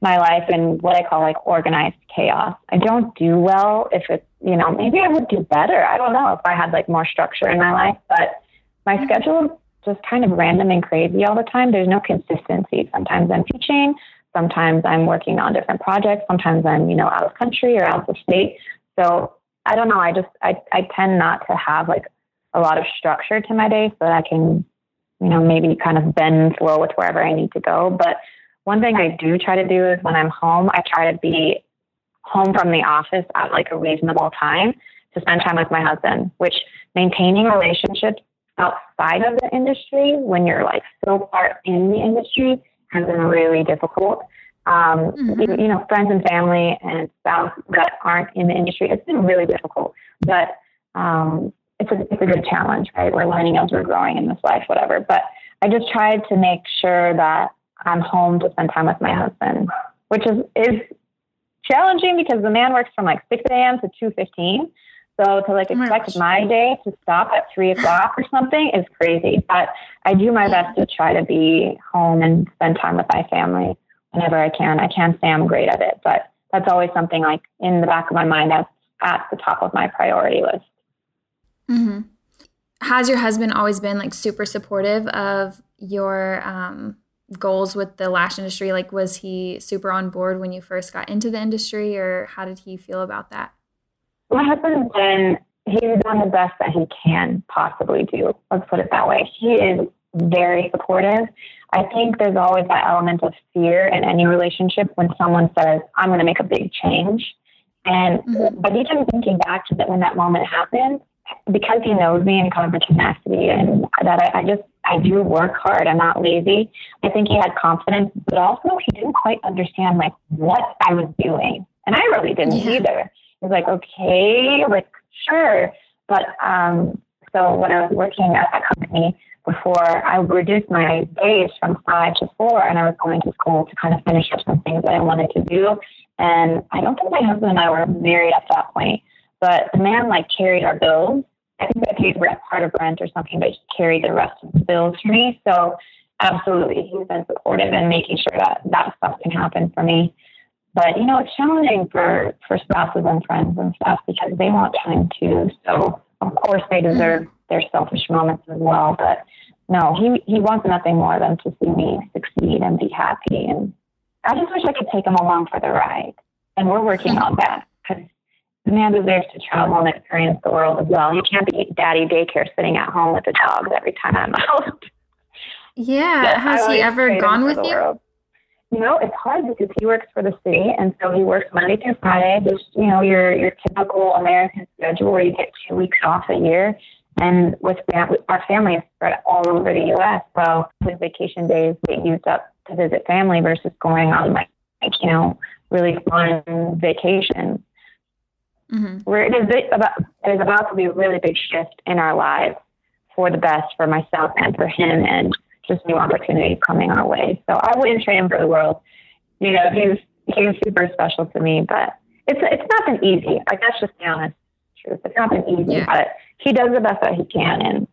my life in what I call like organized chaos. I don't do well if it's, you know, maybe I would do better. I don't know if I had like more structure in my life, but my mm-hmm. schedule just kind of random and crazy all the time. There's no consistency. Sometimes I'm teaching, sometimes I'm working on different projects, sometimes I'm, you know, out of country or out of state. So I don't know. I just, I, I tend not to have like a lot of structure to my day so that I can, you know, maybe kind of bend flow with wherever I need to go. But one thing I do try to do is when I'm home, I try to be home from the office at like a reasonable time to spend time with my husband, which maintaining relationships outside of the industry when you're like so far in the industry has been really difficult. Um, mm-hmm. you, you know, friends and family and spouse that aren't in the industry. It's been really difficult, but um, it's a it's a good challenge, right? We're learning as we're growing in this life, whatever. But I just tried to make sure that I'm home to spend time with my husband, which is is challenging because the man works from like 6 a.m. to 2:15. So to like oh expect my day to stop at three o'clock or something is crazy. But I do my best to try to be home and spend time with my family whenever I can. I can't say I'm great at it, but that's always something like in the back of my mind that's at the top of my priority list. Mm-hmm. Has your husband always been like super supportive of your um, goals with the lash industry? Like, was he super on board when you first got into the industry, or how did he feel about that? My husband's been, he's done the best that he can possibly do. Let's put it that way. He is very supportive. I think there's always that element of fear in any relationship when someone says, I'm going to make a big change. And mm-hmm. but even thinking back to that when that moment happened, because he knows me and kind of the tenacity and that I, I just I do work hard. I'm not lazy. I think he had confidence, but also he didn't quite understand like what I was doing, and I really didn't yeah. either. Was like, okay, like sure, but um, so when I was working at that company before, I reduced my days from five to four, and I was going to school to kind of finish up some things that I wanted to do. And I don't think my husband and I were married at that point. But the man like carried our bills. I think I paid part of rent or something, but he carried the rest of the bills for me. So absolutely, he's been supportive in making sure that that stuff can happen for me. But you know, it's challenging for for spouses and friends and stuff because they want time too. So of course they deserve their selfish moments as well. But no, he he wants nothing more than to see me succeed and be happy. And I just wish I could take him along for the ride. And we're working on that because the man deserves to travel and experience the world as well. he can't be daddy daycare sitting at home with the dogs every time I'm out. Yeah. Has he ever gone with you? World. You know, it's hard because he works for the city, and so he works Monday through Friday. Just you know, your your typical American schedule where you get two weeks off a year. And with our family is spread all over the U.S., so his vacation days get used up to visit family versus going on like, like you know really fun vacations. Mm-hmm. Where it is about it is about to be a really big shift in our lives for the best for myself and for him, and just new opportunities coming our way. So I wouldn't trade him for the world. You know, he's he's super special to me, but it's it's not been easy. Like that's just the honest truth. It's not been easy, yeah. but he does the best that he can, and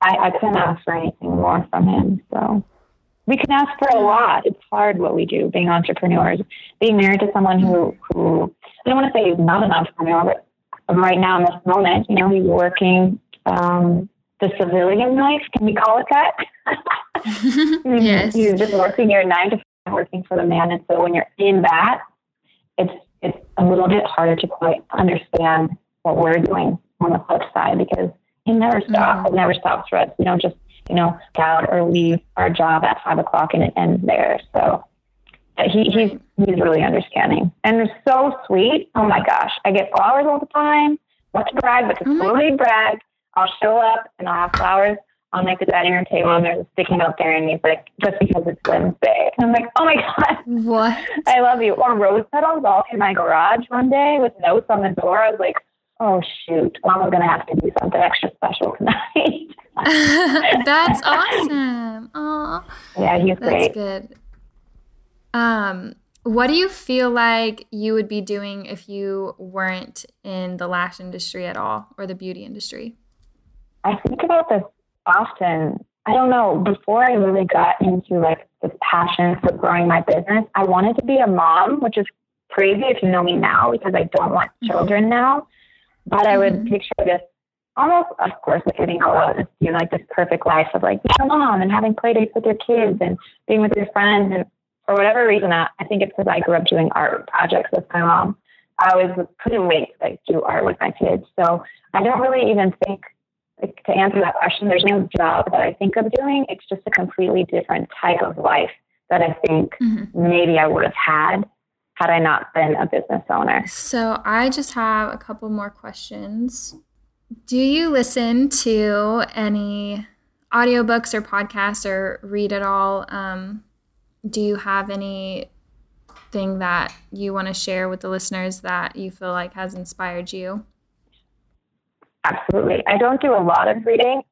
I, I couldn't ask for anything more from him. So we can ask for a lot. It's hard what we do, being entrepreneurs, being married to someone who who I don't want to say he's not an entrepreneur, but right now in this moment, you know, he's working um, the civilian life. Can we call it that? yes. He's just working your nine to five, working for the man, and so when you're in that, it's it's a little bit harder to quite understand what we're doing on the flip side because he never stops. Mm-hmm. It never stops for us. We don't just you know out or leave our job at five o'clock and it ends there. So he, he's he's really understanding and they're so sweet. Oh my gosh, I get flowers all the time. Not to brag, but to oh totally brag. I'll show up and I'll have flowers on like the dining room table and there's a sticky note there and he's like, just because it's Wednesday. And I'm like, oh my God. What? I love you. Or rose petals all in my garage one day with notes on the door. I was like, oh shoot, Mama's gonna have to do something extra special tonight. That's awesome. Oh, yeah, he's That's great. good. Um, what do you feel like you would be doing if you weren't in the lash industry at all or the beauty industry? I think about this often. I don't know, before I really got into like this passion for growing my business, I wanted to be a mom, which is crazy if you know me now because I don't want mm-hmm. children now. But I would mm-hmm. picture this almost, of course, like getting all of this, you know, like this perfect life of like being a mom and having play dates with your kids and being with your friends and for whatever reason, I, I think it's because I grew up doing art projects with my mom. I always couldn't wait to like do art with my kids. So I don't really even think like, to answer that question. There's no job that I think of doing. It's just a completely different type of life that I think mm-hmm. maybe I would have had had I not been a business owner. So I just have a couple more questions. Do you listen to any audiobooks or podcasts or read at all? Um, do you have any thing that you want to share with the listeners that you feel like has inspired you? Absolutely. I don't do a lot of reading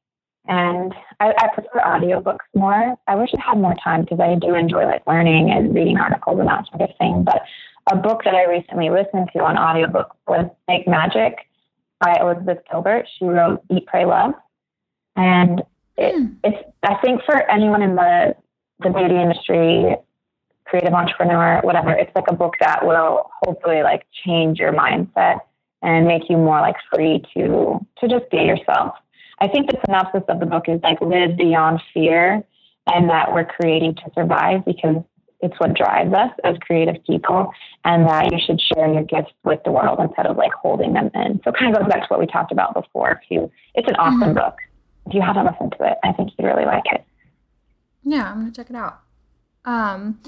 and I, I prefer audiobooks more. I wish I had more time because I do enjoy like learning and reading articles and that sort of thing. But a book that I recently listened to on audiobook was Make Magic by Elizabeth Gilbert. She wrote Eat, Pray, Love. And it, mm. it's, I think for anyone in the, the beauty industry, creative entrepreneur, whatever, it's like a book that will hopefully like change your mindset and make you more like free to, to just be yourself. I think the synopsis of the book is like live beyond fear and that we're creating to survive because it's what drives us as creative people and that you should share your gifts with the world instead of like holding them in. So it kind of goes back to what we talked about before too. It's an awesome mm-hmm. book. If you haven't listened to it, I think you'd really like it. Yeah, I'm gonna check it out. Um,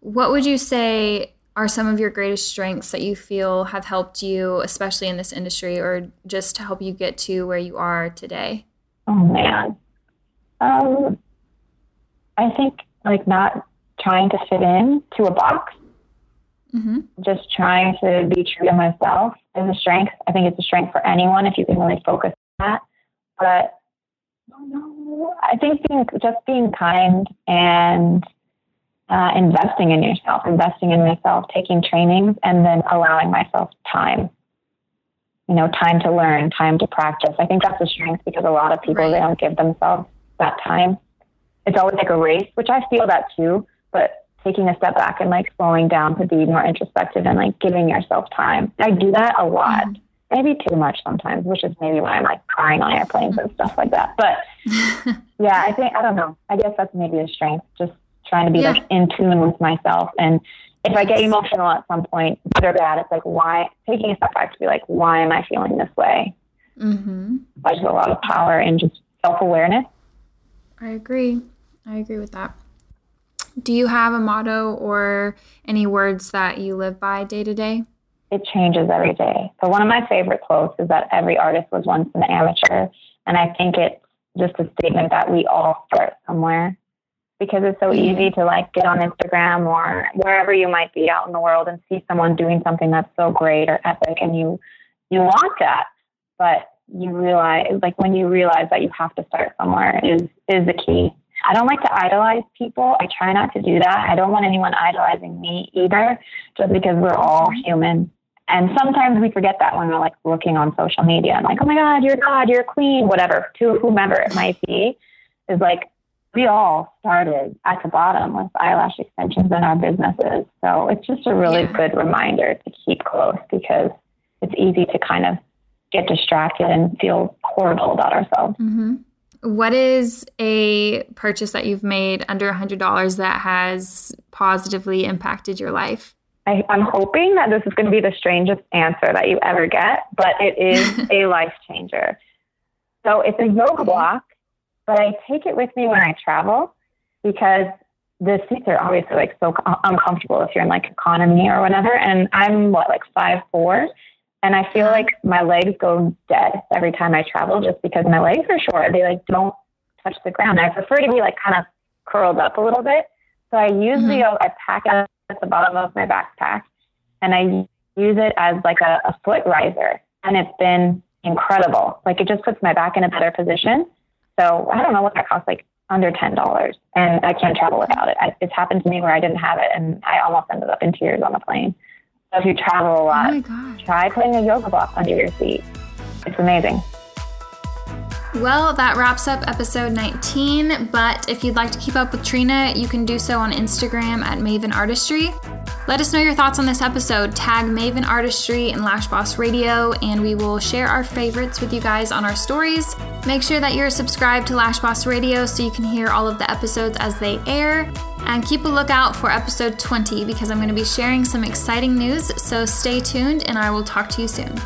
what would you say are some of your greatest strengths that you feel have helped you, especially in this industry, or just to help you get to where you are today? Oh man, um, I think like not trying to fit in to a box. Mm-hmm. Just trying to be true to myself is a strength. I think it's a strength for anyone if you can really focus on that. But no, I think being just being kind and uh, investing in yourself, investing in myself, taking trainings, and then allowing myself time. You know, time to learn, time to practice. I think that's a strength because a lot of people they don't give themselves that time. It's always like a race, which I feel that too but taking a step back and like slowing down to be more introspective and like giving yourself time. I do that a lot. Mm-hmm. Maybe too much sometimes, which is maybe why I'm like crying on airplanes and stuff like that. But yeah, I think I don't know. I guess that's maybe a strength. Just trying to be yeah. like in tune with myself. And if I get emotional at some point, good or bad, it's like why taking a step back to be like, why am I feeling this way? Mm-hmm. There's a lot of power in just self awareness. I agree. I agree with that. Do you have a motto or any words that you live by day to day? It changes every day. So, one of my favorite quotes is that every artist was once an amateur. And I think it's just a statement that we all start somewhere because it's so mm-hmm. easy to like get on Instagram or wherever you might be out in the world and see someone doing something that's so great or epic and you you want that but you realize like when you realize that you have to start somewhere is is the key I don't like to idolize people. I try not to do that. I don't want anyone idolizing me either, just because we're all human. And sometimes we forget that when we're like looking on social media and like, oh my God, you're God, you're a queen, whatever, to whomever it might be, is like we all started at the bottom with eyelash extensions in our businesses. So it's just a really yeah. good reminder to keep close because it's easy to kind of get distracted and feel horrible about ourselves. Mm-hmm. What is a purchase that you've made under $100 that has positively impacted your life? I, am hoping that this is going to be the strangest answer that you ever get, but it is a life changer. So it's a yoga block, but I take it with me when I travel because the seats are obviously like so uncomfortable if you're in like economy or whatever. And I'm what, like five four, and I feel like my legs go dead every time I travel just because my legs are short. They like don't touch the ground. I prefer to be like kind of curled up a little bit. So I usually mm-hmm. I pack it at the bottom of my backpack and I use it as like a, a foot riser. And it's been incredible. Like it just puts my back in a better position. So I don't know what that costs, like under ten dollars, and I can't travel without it. I, it's happened to me where I didn't have it, and I almost ended up in tears on the plane. So if you travel a lot, oh try putting a yoga block under your seat. It's amazing. Well, that wraps up episode 19. But if you'd like to keep up with Trina, you can do so on Instagram at Maven Artistry. Let us know your thoughts on this episode. Tag Maven Artistry and Lash Boss Radio, and we will share our favorites with you guys on our stories. Make sure that you're subscribed to Lash Boss Radio so you can hear all of the episodes as they air. And keep a lookout for episode 20 because I'm going to be sharing some exciting news. So stay tuned, and I will talk to you soon.